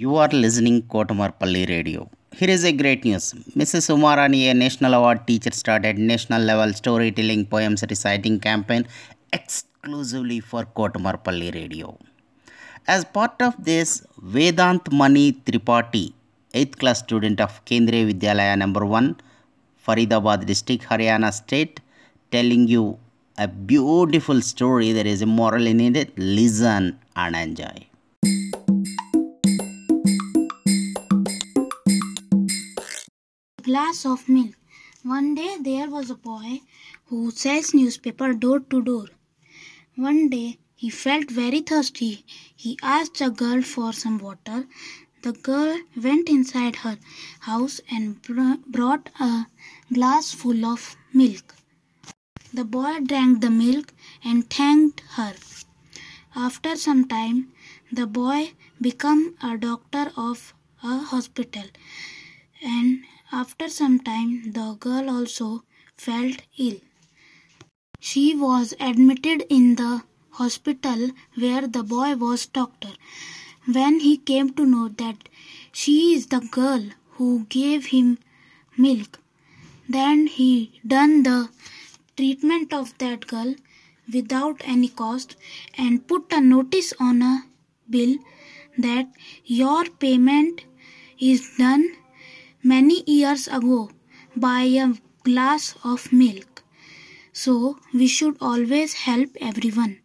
You are listening Kotamarpalli Radio. Here is a great news. Mrs. Umarani, a national award teacher, started national level storytelling poems reciting campaign exclusively for Kotamarpalli Radio. As part of this, Vedant Mani Tripathi, 8th class student of Kendriya Vidyalaya number 1, Faridabad district, Haryana state, telling you a beautiful story. There is a moral in it. Listen and enjoy. Glass of milk. One day there was a boy who sells newspaper door to door. One day he felt very thirsty. He asked a girl for some water. The girl went inside her house and br- brought a glass full of milk. The boy drank the milk and thanked her. After some time, the boy became a doctor of a hospital and after some time the girl also felt ill. She was admitted in the hospital where the boy was doctor. When he came to know that she is the girl who gave him milk, then he done the treatment of that girl without any cost and put a notice on a bill that your payment is done many years ago by a glass of milk. So we should always help everyone.